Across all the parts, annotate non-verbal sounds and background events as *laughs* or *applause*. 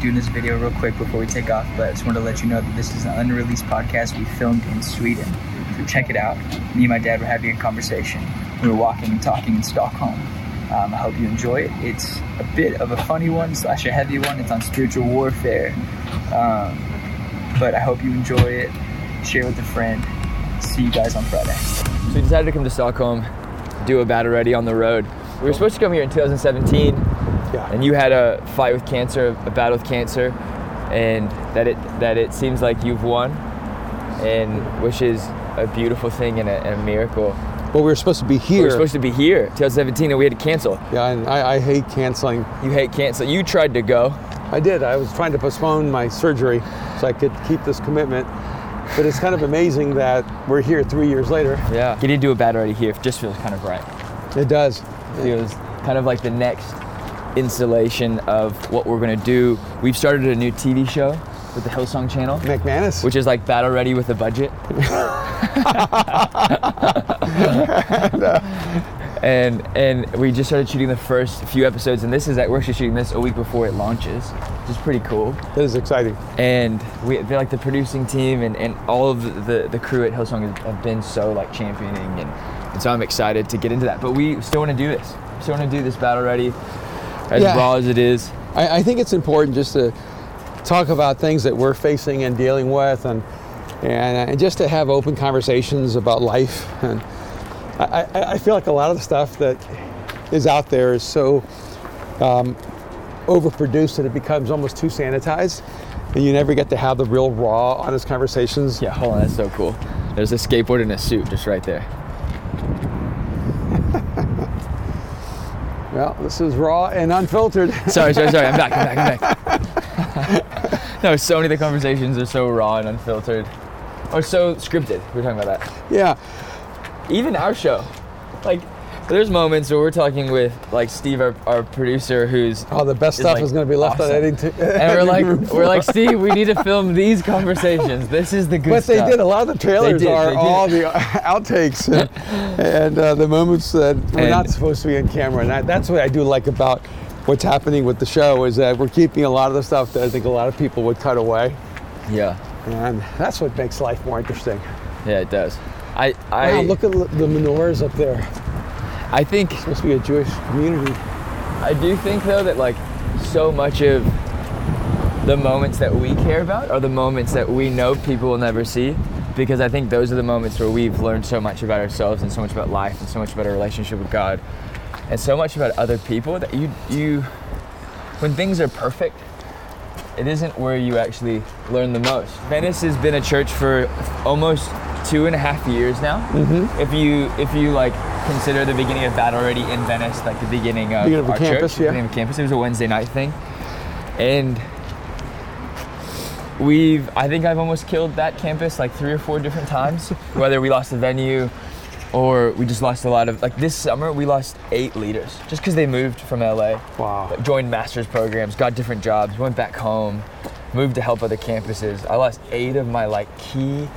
Doing this video real quick before we take off, but I just wanted to let you know that this is an unreleased podcast we filmed in Sweden. So check it out. Me and my dad were having a conversation. We were walking and talking in Stockholm. Um, I hope you enjoy it. It's a bit of a funny one slash a heavy one. It's on spiritual warfare. Um, but I hope you enjoy it. Share with a friend. See you guys on Friday. So we decided to come to Stockholm, do a battle ready on the road. We were supposed to come here in 2017, Yeah. and you had a fight with cancer, a battle with cancer, and that it that it seems like you've won, and which is a beautiful thing and a, and a miracle. well, we were supposed to be here. We were supposed to be here 2017, and we had to cancel. yeah, and I, I hate canceling. You hate cancel. You tried to go. I did. I was trying to postpone my surgery so I could keep this commitment. But it's kind of amazing that we're here three years later. Yeah. Getting to do a battle ready here it just feels kind of right. It does. It feels kind of like the next installation of what we're gonna do. We've started a new TV show with the Hillsong channel, McManus. which is like battle ready with a budget. *laughs* *laughs* and and we just started shooting the first few episodes, and this is that we're actually shooting this a week before it launches, which is pretty cool. that is exciting. And we they're like the producing team and, and all of the, the, the crew at Hillsong have, been so like championing and, and so I'm excited to get into that. But we still want to do this. Still want to do this battle ready, as Yeah. raw as it is. I, I think it's important just to talk about things that we're facing and dealing with, and and, and just to have open conversations about life. And I, I, I feel like a lot of the stuff that is out there is so um, overproduced that it becomes almost too sanitized, and you never get to have the real raw, honest conversations. Yeah, hold on, that's so cool. There's a skateboard and a suit just right there. Well, this is raw and unfiltered. *laughs* Sorry, sorry, sorry. I'm back. I'm back. I'm back. *laughs* no, so many of the conversations are so raw and unfiltered, or so scripted. We are talking about that. yeah, even our show like there's moments where we're talking with like steve our, our producer who's all the best Is, stuff like, is going to be left on awesome. editing. and we're *laughs* like we're like steve we need to film these conversations this is the good stuff. But they did. A lot of the trailers did, are all the outtakes and, and uh, the moments that we're And- not supposed to be in camera. And I, that's what I do like about what's happening with the show is that we're keeping a lot of the stuff that I think a lot of people would cut away, yeah and that's what makes life more interesting. yeah it does i i wow, look at the menorahs up there. I think it's Supposed to be a Jewish community. i do think though that like so much of the moments that we care about are the moments that we know people will never see because i think those are the moments where we've learned so much about ourselves and so much about life and so much about our relationship with god and so much about other people that you you when things are perfect it isn't where you actually learn the most venice has been a church for almost two and a half years now Mm-hmm. if you if you like consider the beginning of that already in venice like the beginning of, Beginning of our campus, church yeah. beginning of campus. It was a wednesday night thing. And we've i think i've almost killed that campus like three or four different times whether we lost the venue or we just lost a lot of like this summer we lost eight leaders just because they moved from la Wow. joined master's programs got different jobs went back home moved to help other campuses. I lost eight of my like key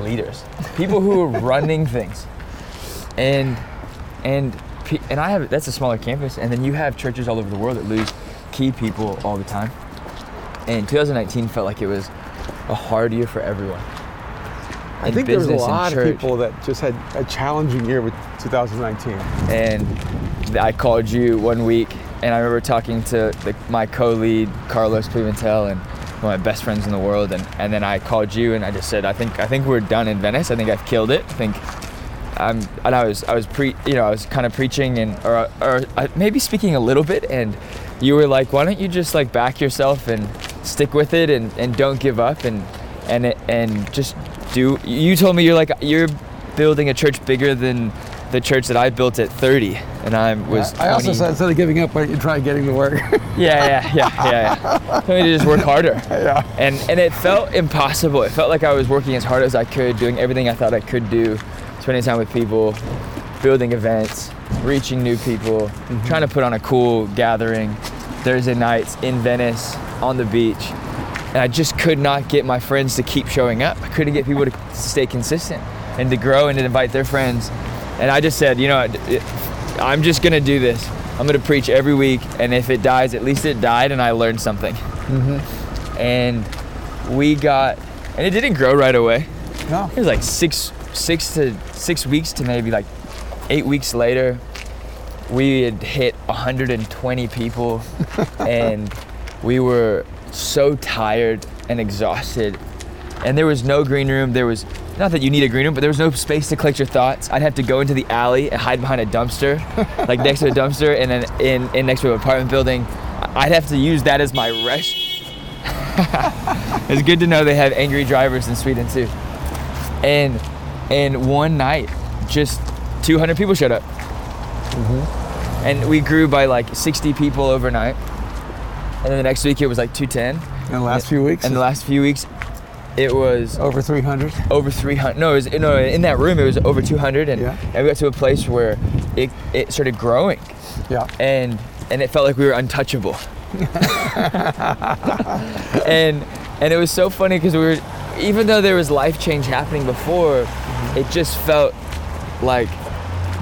leaders. People who were *laughs* running things. And and and i have that's a smaller campus and then you have churches all over the world that lose key people all the time and 2019 felt like it was a hard year for everyone I think there was a lot of people that just had a challenging year with 2019. and I called you one week, and I remember talking to the, my co-lead Carlos Pimentel and one of my best friends in the world, and, and then I called you and I just said I think I think we're done in Venice. I think I've killed it. I think I'm and I was I was pre you know I was kind of preaching and or or uh, maybe speaking a little bit, and you were like, why don't you just like back yourself and stick with it and, and don't give up and and it, and just do. You told me you're like you're building a church bigger than the church that I built at 30, and I was. I also 20. said instead of giving up, why don't you try getting to work? *laughs* Yeah, yeah, yeah, yeah, yeah. *laughs* Me to just work harder. yeah. And and it felt impossible. It felt like I was working as hard as I could, doing everything I thought I could do, spending time with people, building events, reaching new people, mm-hmm. trying to put on a cool gathering Thursday nights in Venice on the beach. And I just could not get my friends to keep showing up. I couldn't get people to stay consistent and to grow and to invite their friends. And I just said, you know, I'm just gonna do this. I'm gonna preach every week, and if it dies, at least it died, and I learned something. Mm-hmm. and we got, and it didn't grow right away. No. It was like six, six to six weeks to maybe like eight weeks later, we had hit 120 people, *laughs* and we were so tired and exhausted. And there was no green room. There was not that you need a green room, but there was no space to collect your thoughts. I'd have to go into the alley and hide behind a dumpster, *laughs* like next to a dumpster, and then in, in next to an apartment building. I'd have to use that as my rest. *laughs* it's good to know they have angry drivers in Sweden too. And and one night, just 200 people showed up, mm-hmm. and we grew by like 60 people overnight. And then the next week it was like 210. In the last few weeks? And the last few weeks, it was over 300. over 300 no it was no in that room it was over 200 and, Yeah. and we got to a place where it, it started growing Yeah. and and it felt like we were untouchable *laughs* and and it was so funny because we were even though there was life change happening before it just felt like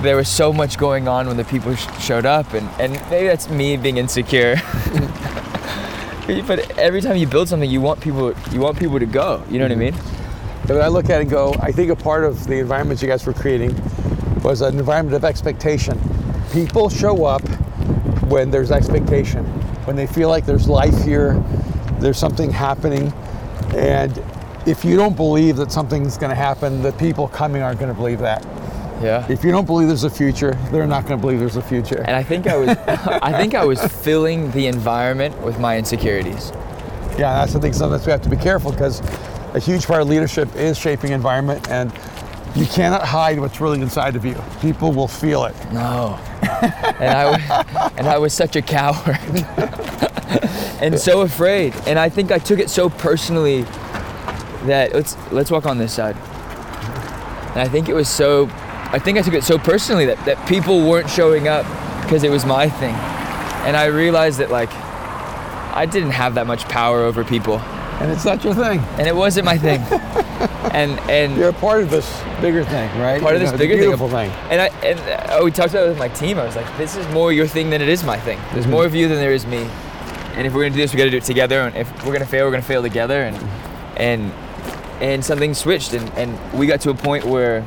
there was so much going on when the people sh- showed up and and maybe that's me being insecure *laughs* but every time you build something you want people you want people to go you know what i mm-hmm. mean And when I look at it and go, I think a part of the environment you guys were creating was an environment of expectation. People show up when there's expectation, when they feel like there's life here, there's something happening. And if you don't believe that something's going to happen, the people coming aren't going to believe that. yeah If you don't believe there's a future, they're not going to believe there's a future. and I think I was *laughs* I think I was filling the environment with my insecurities. Yeah, that's the thing. Sometimes we have to be careful because a huge part of leadership is shaping environment, and you cannot hide what's really inside of you. People will feel it. No. And I and I was such a coward. *laughs* and so afraid. And I think I took it so personally that let's let's walk on this side. And I think it was so I think I took it so personally that, that people weren't showing up because it was my thing. And I realized that like I didn't have that much power over people. And it's not your thing. And it wasn't my thing. *laughs* and and You're a part of this bigger thing, right? part of You this know, bigger beautiful thing. thing. And I and uh, we talked about it with my team. I was like, this is more your thing than it is my thing. There's more of you than there is me. And if we're gonna do this, we gotta do it together. And if we're gonna fail, we're gonna fail together. And and and something switched, and and we got to a point where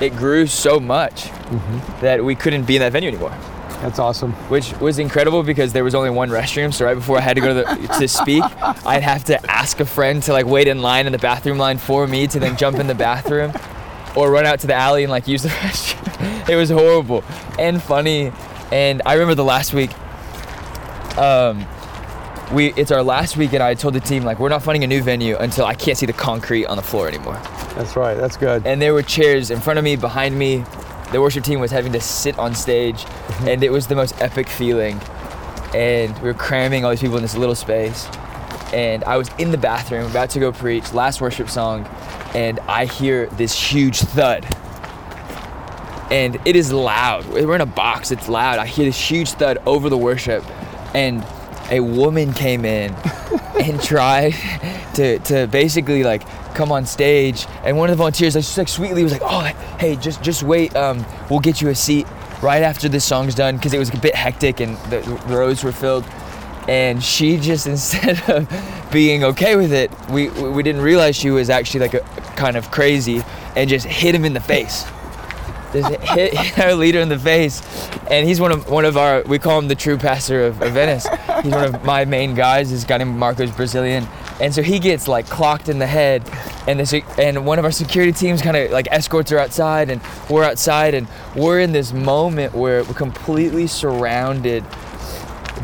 it grew so much that we couldn't be in that venue anymore. That's awesome. Which was incredible because there was only one restroom. So right before I had to go to, the, to speak, *laughs* I'd have to ask a friend to like wait in line in the bathroom line for me to then jump in the bathroom, *laughs* or run out to the alley and like use the *laughs* restroom. It was horrible and funny. And I remember the last week. Um, we it's our last week, and I told the team like we're not finding a new venue until I can't see the concrete on the floor anymore. That's right. That's good. And there were chairs in front of me, behind me. The worship team was having to sit on stage, mm-hmm. and it was the most epic feeling. And we were cramming all these people in this little space. And I was in the bathroom, about to go preach, last worship song, and I hear this huge thud. And it is loud. We're in a box, it's loud. I hear this huge thud over the worship. And a woman came in *laughs* and tried to, to basically like come on stage. And one of the volunteers like, just like sweetly was like oh hey just just wait um, we'll get you a seat right after this song's done. Because it was a bit hectic and the, the rows were filled. And she just *laughs* instead of being okay with it we we didn't realize she was actually like a kind of crazy and just hit him in the face hit, hit *laughs* our leader in the face. And he's one of one of our we call him the true pastor of, of Venice. He's one of my main guys. This guy named Marco's Brazilian. And so he gets like clocked in the head. And the sec- and one of our security teams kind of like escorts her outside and we're outside. And we're in this moment where we're completely surrounded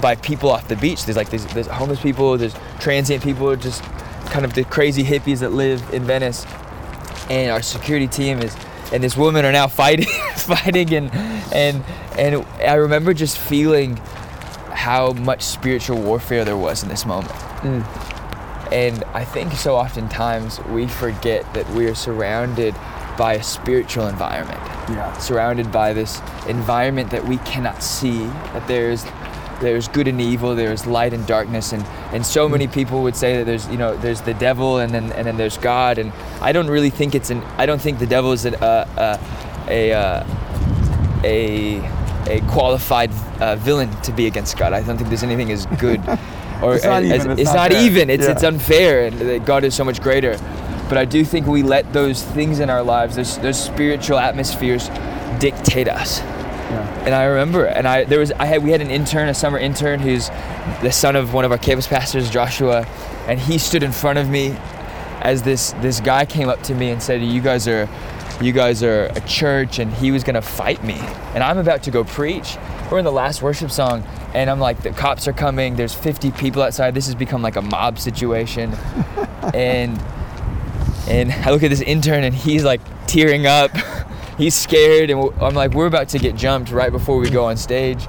by people off the beach. There's like there's, there's homeless people there's transient people just kind of the crazy hippies that live in Venice. And our security team is and this woman are now fighting *laughs* fighting and and and I remember just feeling how much spiritual warfare there was in this moment. Mm. And I think so oftentimes we forget that we are surrounded by a spiritual environment. Yeah. Surrounded by this environment that we cannot see, that there's there's good and evil, there's light and darkness and and so many people would say that there's you know there's the devil and then and then there's God and I don't really think it's an I don't think the devil is an, uh, uh, a uh, a a qualified uh, villain to be against God. I don't think there's anything as good *laughs* or It's not as- even, it's, it's not not even. It's Yeah. it's unfair, and God is so much greater. But I do think we let those things in our lives, those, those spiritual atmospheres, dictate us. Yeah. And I remember, and I there was I had we had an intern, a summer intern, who's the son of one of our campus pastors, Joshua, and he stood in front of me as this this guy came up to me and said, "You guys are, you guys are a church," and he was gonna fight me, and I'm about to go preach. We're in the last worship song, and I'm like, the cops are coming. There's 50 people outside. This has become like a mob situation, *laughs* and and I look at this intern, and he's like tearing up. *laughs* he's scared, and I'm like, we're about to get jumped right before we go on stage.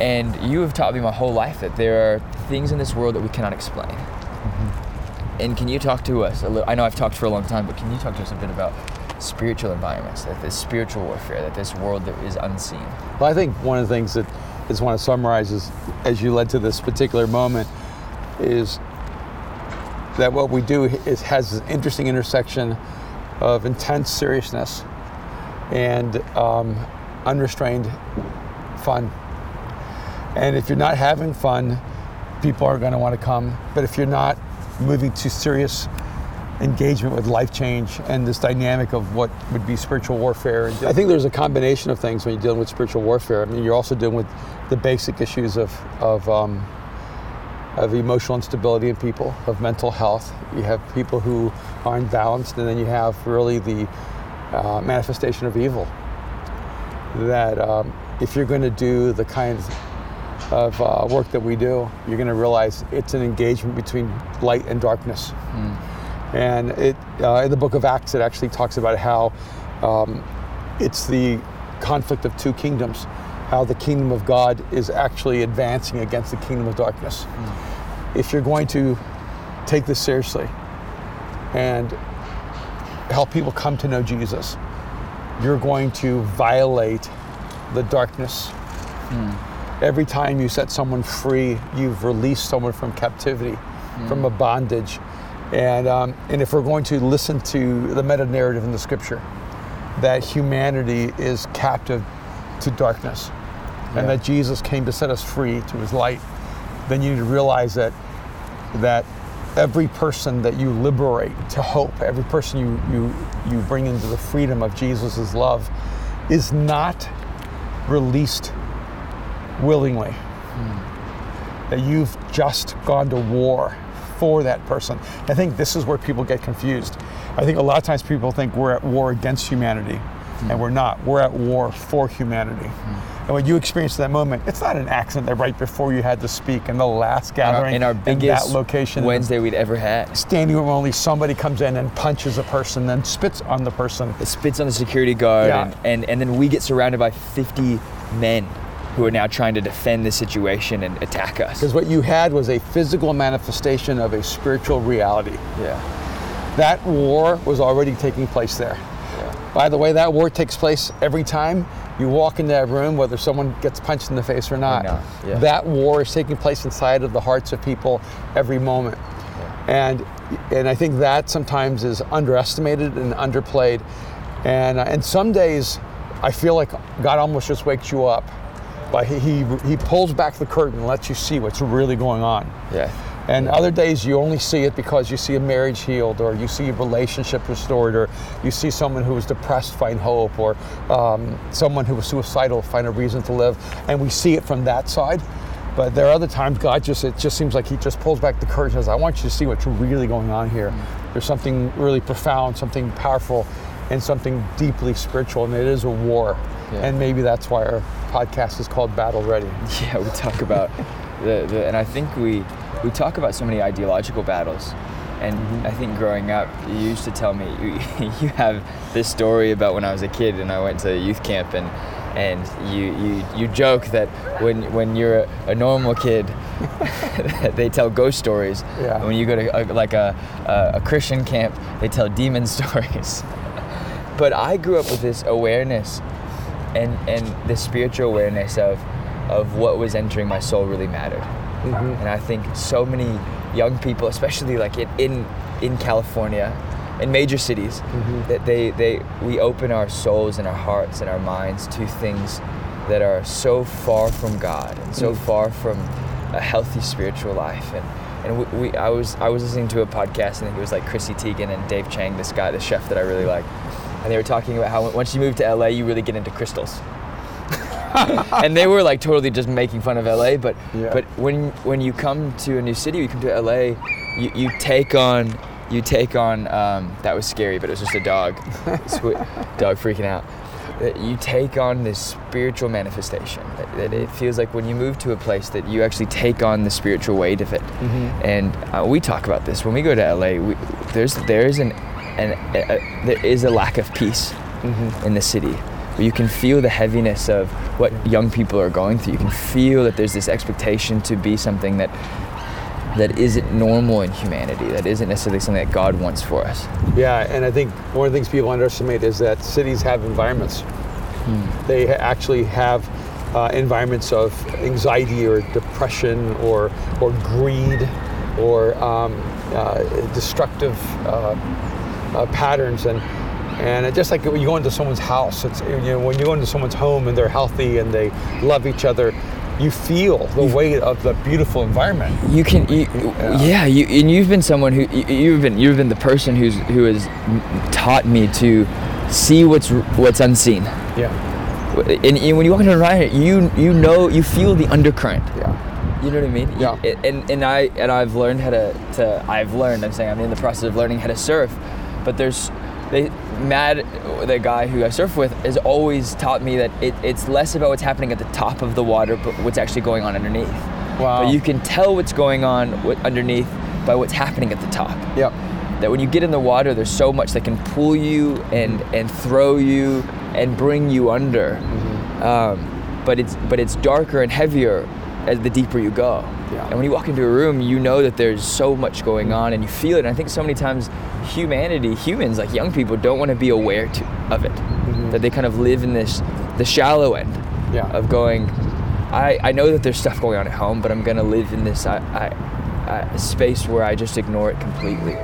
And you have taught me my whole life that there are things in this world that we cannot explain. Mm-hmm. And can you talk to us a little? I know I've talked for a long time, but can you talk to us a bit about spiritual environments, that this spiritual warfare, that this world that is unseen? Well, I think one of the things that I just want to summarize is, as you led to this particular moment, is that what we do is has this interesting intersection of intense seriousness and um, unrestrained fun. And if you're not having fun, people are going to want to come. But if you're not moving to serious engagement with life change and this dynamic of what would be spiritual warfare. I think there's a combination of things when you're dealing with spiritual warfare. I mean, you're also dealing with the basic issues of of um, of emotional instability in people, of mental health. You have people who are unbalanced, and then you have really the uh, manifestation of evil. That um, if you're going to do the kinds of uh, work that we do, you're going to realize it's an engagement between light and darkness. And it, uh, in the book of Acts, it actually talks about how um, it's the conflict of two kingdoms, how the kingdom of God is actually advancing against the kingdom of darkness. If you're going to take this seriously and help people come to know Jesus, you're going to violate the darkness. Every time you set someone free, you've released someone from captivity, from a bondage. And, um, and if we're going to listen to the meta narrative in the scripture, that humanity is captive to darkness and that Jesus came to set us free to his light, then you need to realize that that every person that you liberate to hope, every person you you you bring into the freedom of Jesus' love is not released willingly. Hmm. That you've just gone to war for that person. I think this is where people get confused. I think a lot of times people think we're at war against humanity, and we're not. We're at war for humanity. Hmm. And what you experienced in that moment, it's not an accident that right before you had to speak in the last uh, In our, gathering in our biggest that location, Wednesday we'd ever had. standing room only, somebody comes in and punches a person, then spits on the person. It spits on the security guard, Yeah. and, and, and then we get surrounded by 50 men who are now trying to defend the situation and attack us. Because what you had was a physical manifestation of a spiritual reality. Yeah. That war was already taking place there. By the way, that war takes place every time you walk into that room, whether someone gets punched in the face or not. not, yeah. That war is taking place inside of the hearts of people every moment. And, and I think that sometimes is underestimated and underplayed. And, uh, and some days I feel like God almost just wakes you up. But he, he, he pulls back the curtain and lets you see what's really going on. Yeah. And other days you only see it because you see a marriage healed, or you see a relationship restored, or you see someone who was depressed find hope, or um, someone who was suicidal find a reason to live. And we see it from that side. But there are other times God just, it just seems like He just pulls back the curtain and says, I want you to see what's really going on here. There's something really profound, something powerful, and something deeply spiritual, and it is a war. Yeah. And maybe that's why our podcast is called Battle Ready. *laughs* Yeah, we talk about the, the and I think we we talk about so many ideological battles. And mm-hmm. I think growing up, you used to tell me *laughs* you, you have this story about when I was a kid and I went to youth camp and and you you, you joke that when when you're a, a normal kid, *laughs* they tell ghost stories. Yeah. When you go to a, like a, a a Christian camp, they tell demon *laughs* stories. but I grew up with this awareness and and the spiritual awareness of of what was entering my soul really mattered. Mm-hmm. And I think so many young people, especially like in in, in California, in major cities, mm-hmm. that they, they we open our souls and our hearts and our minds to things that are so far from God and so mm. far from a healthy spiritual life. And and we, we I was I was listening to a podcast and it was like Chrissy Teigen and Dave Chang this guy the chef that I really like. And they were talking about how once you move to LA you really get into crystals *laughs* and they were like totally just making fun of LA but Yeah. but when when you come to a new city you come to LA you, you take on you take on um, that was scary but it was just a dog. *laughs* Dog freaking out. That you take on this spiritual manifestation. That, that it feels like when you move to a place that you actually take on the spiritual weight of it. And uh, we talk about this. When we go to LA we, there's there's an, an a, a, there is a lack of peace in the city where you can feel the heaviness of what young people are going through you can feel that there's this expectation to be something that that isn't normal in humanity that isn't necessarily something that God wants for us Yeah, and I think one of the things people underestimate is that cities have environments. They actually have uh, environments of anxiety or depression or or greed or um, uh, destructive uh, uh, patterns and. And just like when you go into someone's house, it's you know when you go into someone's home and they're healthy and they love each other, you feel the weight of the beautiful environment. you can you, yeah you and you've been someone who you- you've been you've been the person who's who has taught me to see what's what's unseen Yeah, and, and when you walk into an environment you you know you feel the undercurrent yeah, you know what I mean? Yeah. And and I and I've learned how to, to I've learned. I'm saying I'm in the process of learning how to surf, but there's they Mad, the guy who I surf with, has always taught me that it, it's less about what's happening at the top of the water, but what's actually going on underneath. Wow. But you can tell what's going on underneath by what's happening at the top Yep. that when you get in the water there's so much that can pull you and and throw you and bring you under um, but it's but it's darker and heavier as the deeper you go. Yeah. and when you walk into a room you know that there's so much going on and you feel it. And i think so many times humanity humans like young people don't want to be aware to, of it. Mm-hmm. That they kind of live in this the shallow end Yeah. of going I, I know that there's stuff going on at home but i'm gonna live in this I, I, I, space where i just ignore it completely